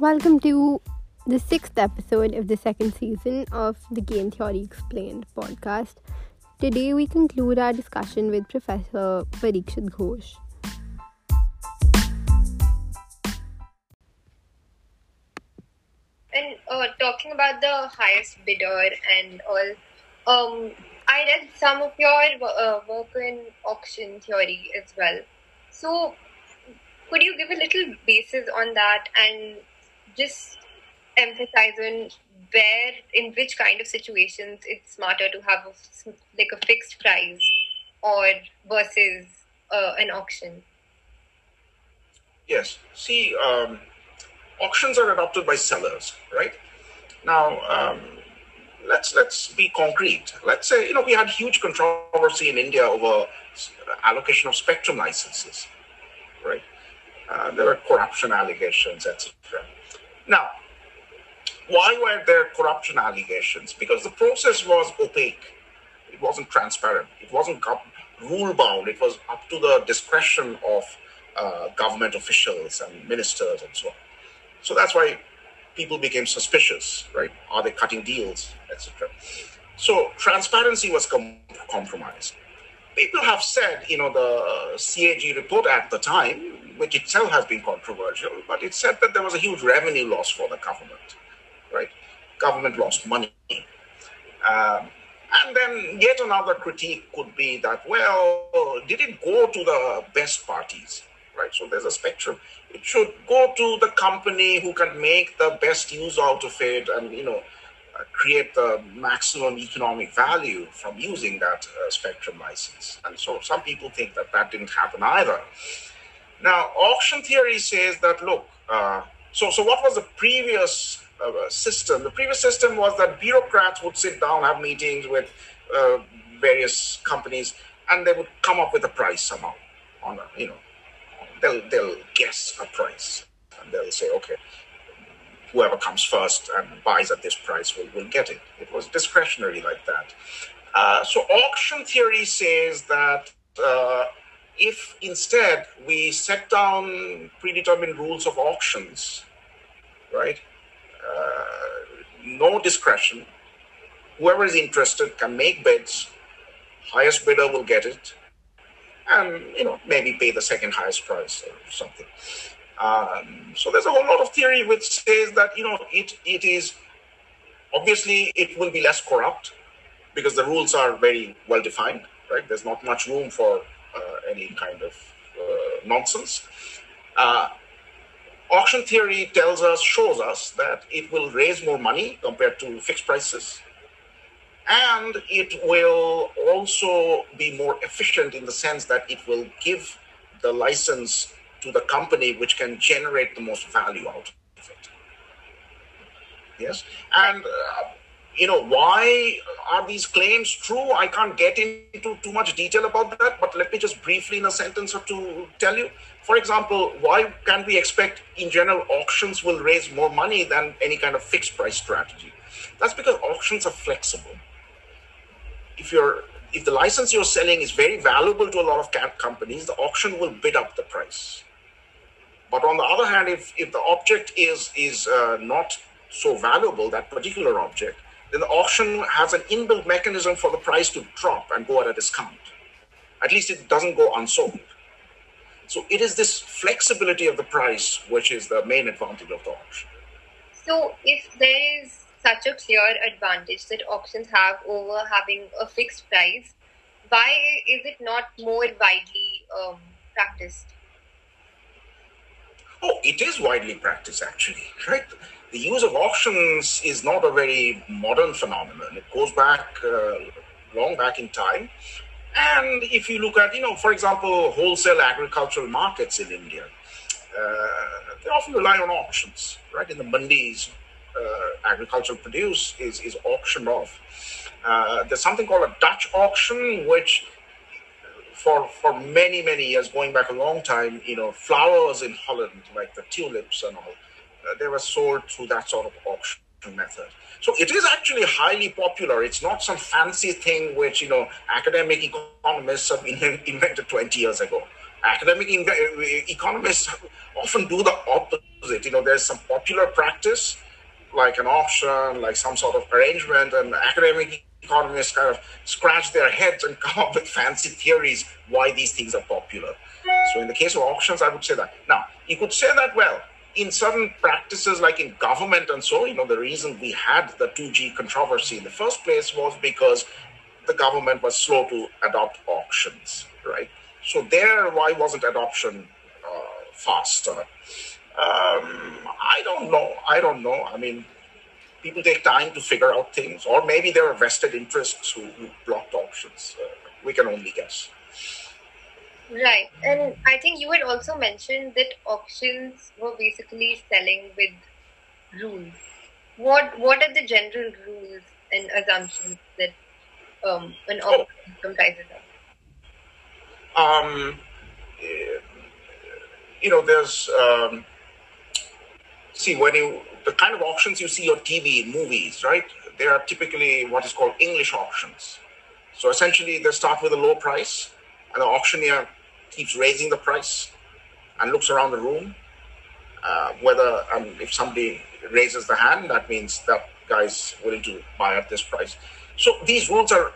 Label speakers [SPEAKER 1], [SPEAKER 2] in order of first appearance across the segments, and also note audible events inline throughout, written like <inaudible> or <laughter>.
[SPEAKER 1] Welcome to the sixth episode of the second season of the Game Theory Explained podcast. Today we conclude our discussion with Professor Parikshit Ghosh.
[SPEAKER 2] And uh, talking about the highest bidder and all, um, I read some of your uh, work in auction theory as well. So, could you give a little basis on that and just emphasize on where, in which kind of situations, it's smarter to have a, like a fixed price or versus uh, an auction?
[SPEAKER 3] Yes. See, um, auctions are adopted by sellers, right? Now, um, let's let's be concrete. Let's say you know we had huge controversy in India over allocation of spectrum licenses, right? Uh, there were corruption allegations, etc. Now, why were there corruption allegations? Because the process was opaque. It wasn't transparent. It wasn't rule bound. It was up to the discretion of uh, government officials and ministers and so on. So that's why people became suspicious, right? Are they cutting deals, etc. So transparency was com- compromised. People have said, you know, the CAG report at the time, which itself has been controversial, but it said that there was a huge revenue loss for the government, right? Government lost money. Um, and then yet another critique could be that, well, did it go to the best parties? right? So there's a spectrum. It should go to the company who can make the best use out of it and, you know, uh, create the maximum economic value from using that uh, spectrum license. And so some people think that that didn't happen either. Now, auction theory says that, look, uh, so, so what was the previous uh, system? The previous system was that bureaucrats would sit down, have meetings with uh, various companies, and they would come up with a price somehow on a, you know, they'll they'll guess a price and they'll say, okay, whoever comes first and buys at this price will, will get it. It was discretionary like that. Uh, so auction theory says that uh, if instead we set down predetermined rules of auctions, right? Uh, no discretion. Whoever is interested can make bids. Highest bidder will get it and you know maybe pay the second highest price or something. Um, so there's a whole lot of theory which says that you know it it is obviously it will be less corrupt because the rules are very well defined, right? There's not much room for any kind of uh, nonsense. Uh, auction theory tells us, shows us that it will raise more money compared to fixed prices and it will also be more efficient in the sense that it will give the license to the company which can generate the most value out of it. Yes, and uh, you know why are these claims true? I can't get into too much detail about that, but let me just briefly, in a sentence or two, tell you. For example, why can we expect, in general, auctions will raise more money than any kind of fixed price strategy? That's because auctions are flexible if you're if the license you're selling is very valuable to a lot of companies, the auction will bid up the price. But on the other hand, if, if the object is is uh, not so valuable, that particular object, then the auction has an inbuilt mechanism for the price to drop and go at a discount. At least it doesn't go unsold. So it is this flexibility of the price which is the main advantage of the auction.
[SPEAKER 2] So if there is such a clear advantage that auctions have over having a fixed price, why is it not more widely um, practiced?
[SPEAKER 3] Oh, it is widely practiced actually, <laughs> right? The use of auctions is not a very modern phenomenon. It goes back uh, long back in time. And if you look at, you know, for example, wholesale agricultural markets in India, uh, they often rely on auctions, right? In the mandis, uh, agricultural produce is, is auctioned off. Uh, there's something called a Dutch auction, which for for many many years, going back a long time, you know, flowers in Holland like the tulips and all, Uh, they were sold through that sort of auction method. So it is actually highly popular. It's not some fancy thing which you know academic economists have <laughs> invented 20 years ago. Academic uh, economists often do the opposite. You know, there's some popular practice, like an auction, like some sort of arrangement, and academic economists kind of scratch their heads and <laughs> come up with fancy theories why these things are popular. So in the case of auctions, I would say that. Now, you could say that, well, in certain practices, like in government and so, you know, the reason we had the 2G controversy in the first place was because the government was slow to adopt auctions, right? So there, why wasn't adoption uh, faster? Um, I don't know. I don't know. I mean, people take time to figure out things, or maybe there are vested interests who, who blocked auctions. Uh, we can only guess.
[SPEAKER 2] Right. And I think you had also mentioned that auctions were basically selling with rules. What what are the general rules and assumptions that um, an auction oh. comprises
[SPEAKER 3] of? Um, you know, there's um, see when you the kind of auctions you see on TV in movies, right? They are typically what is called English auctions. So essentially, they start with a low price, and the auctioneer keeps raising the price and looks around the room. Uh, whether um, if somebody raises the hand, that means that guy's willing to buy at this price. So these rules are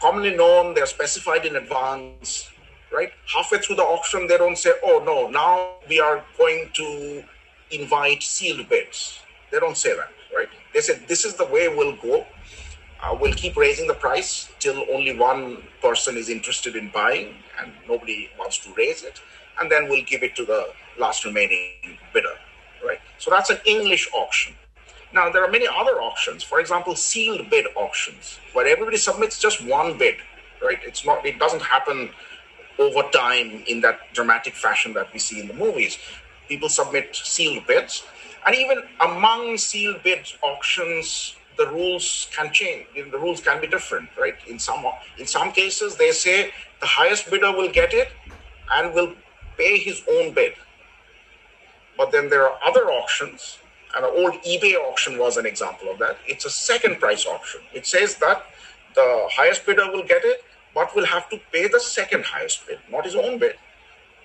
[SPEAKER 3] commonly known, they're specified in advance, right? Halfway through the auction, they don't say, oh no, now we are going to invite sealed bids. They don't say that, right? They say this is the way we'll go. We'll keep raising the price till only one person is interested in buying and nobody wants to raise it. And then we'll give it to the last remaining bidder, right? So that's an English auction. Now, there are many other auctions. For example, sealed bid auctions, where everybody submits just one bid, right? It's not, it doesn't happen over time in that dramatic fashion that we see in the movies. People submit sealed bids. And even among sealed bid auctions, the rules can change. The rules can be different, right? In some in some cases, they say the highest bidder will get it and will pay his own bid. But then there are other auctions, and an old eBay auction was an example of that. It's a second price auction. It says that the highest bidder will get it, but will have to pay the second highest bid, not his own bid,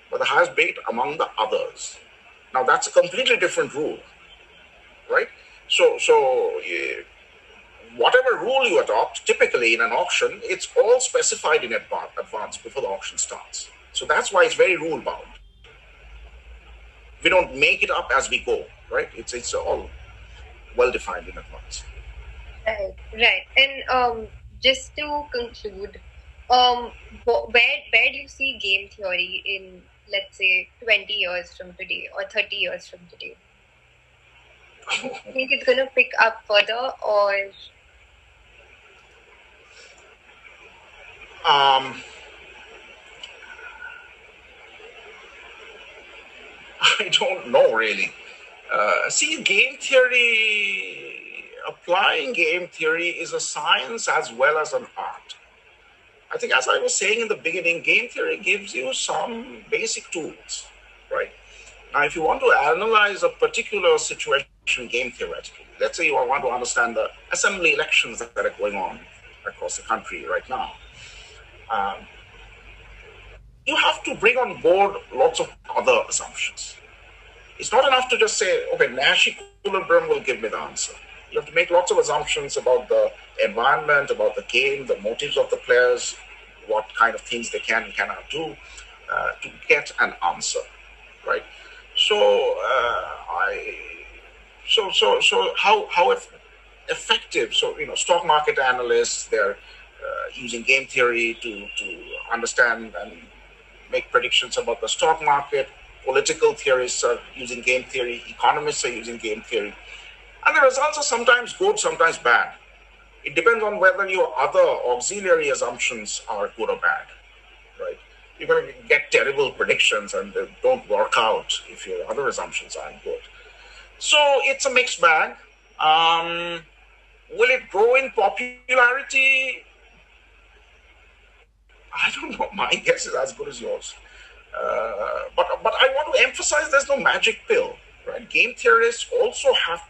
[SPEAKER 3] but the highest bid among the others. Now that's a completely different rule, right? So, so whatever rule you adopt, typically in an auction, it's all specified in advance before the auction starts. So that's why it's very rule bound. We don't make it up as we go, right? It's it's all well defined in advance.
[SPEAKER 2] Right, right. And um, just to conclude, um, where where do you see game theory in let's say 20 years from today or 30 years from today? <laughs> Do you think it's going to pick up further or
[SPEAKER 3] Um, <laughs> I don't know really. Uh, see, game theory, applying game theory is a science as well as an art. I think, as I was saying in the beginning, game theory gives you some basic tools, right? Now, if you want to analyze a particular situation game theoretically, let's say you want to understand the assembly elections that are going on across the country right now um, you have to bring on board lots of other assumptions. It's not enough to just say, okay, Nash equilibrium will give me the answer. You have to make lots of assumptions about the environment, about the game, the motives of the players, what kind of things they can and cannot do uh, to get an answer, right? So uh, I, so so so how how effective? So you know, stock market analysts, they're using game theory to, to understand and make predictions about the stock market. Political theorists are using game theory. Economists are using game theory. And the results are sometimes good, sometimes bad. It depends on whether your other auxiliary assumptions are good or bad, right? You're going to get terrible predictions and they don't work out if your other assumptions aren't good. So it's a mixed bag. Um, will it grow in popularity? I don't know. <laughs> My guess is as good as yours. Uh, but but I want to emphasize there's no magic pill, right? Game theorists also have,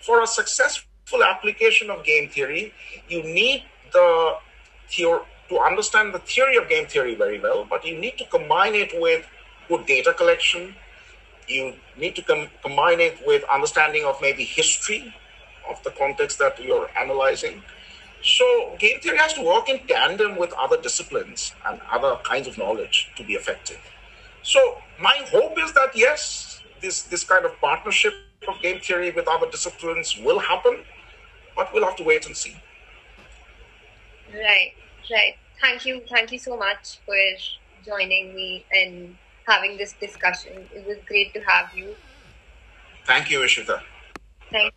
[SPEAKER 3] for a successful application of game theory, you need the theory to understand the theory of game theory very well, but you need to combine it with good data collection, you need to com- combine it with understanding of maybe history of the context that you're analyzing. So game theory has to work in tandem with other disciplines and other kinds of knowledge to be effective. So my hope is that yes, this this kind of partnership of game theory with other disciplines will happen, but we'll have to wait and see.
[SPEAKER 2] Right, right. Thank you, thank you so much for joining me and having this discussion. It was great to have you.
[SPEAKER 3] Thank you, Ishita.
[SPEAKER 2] Thank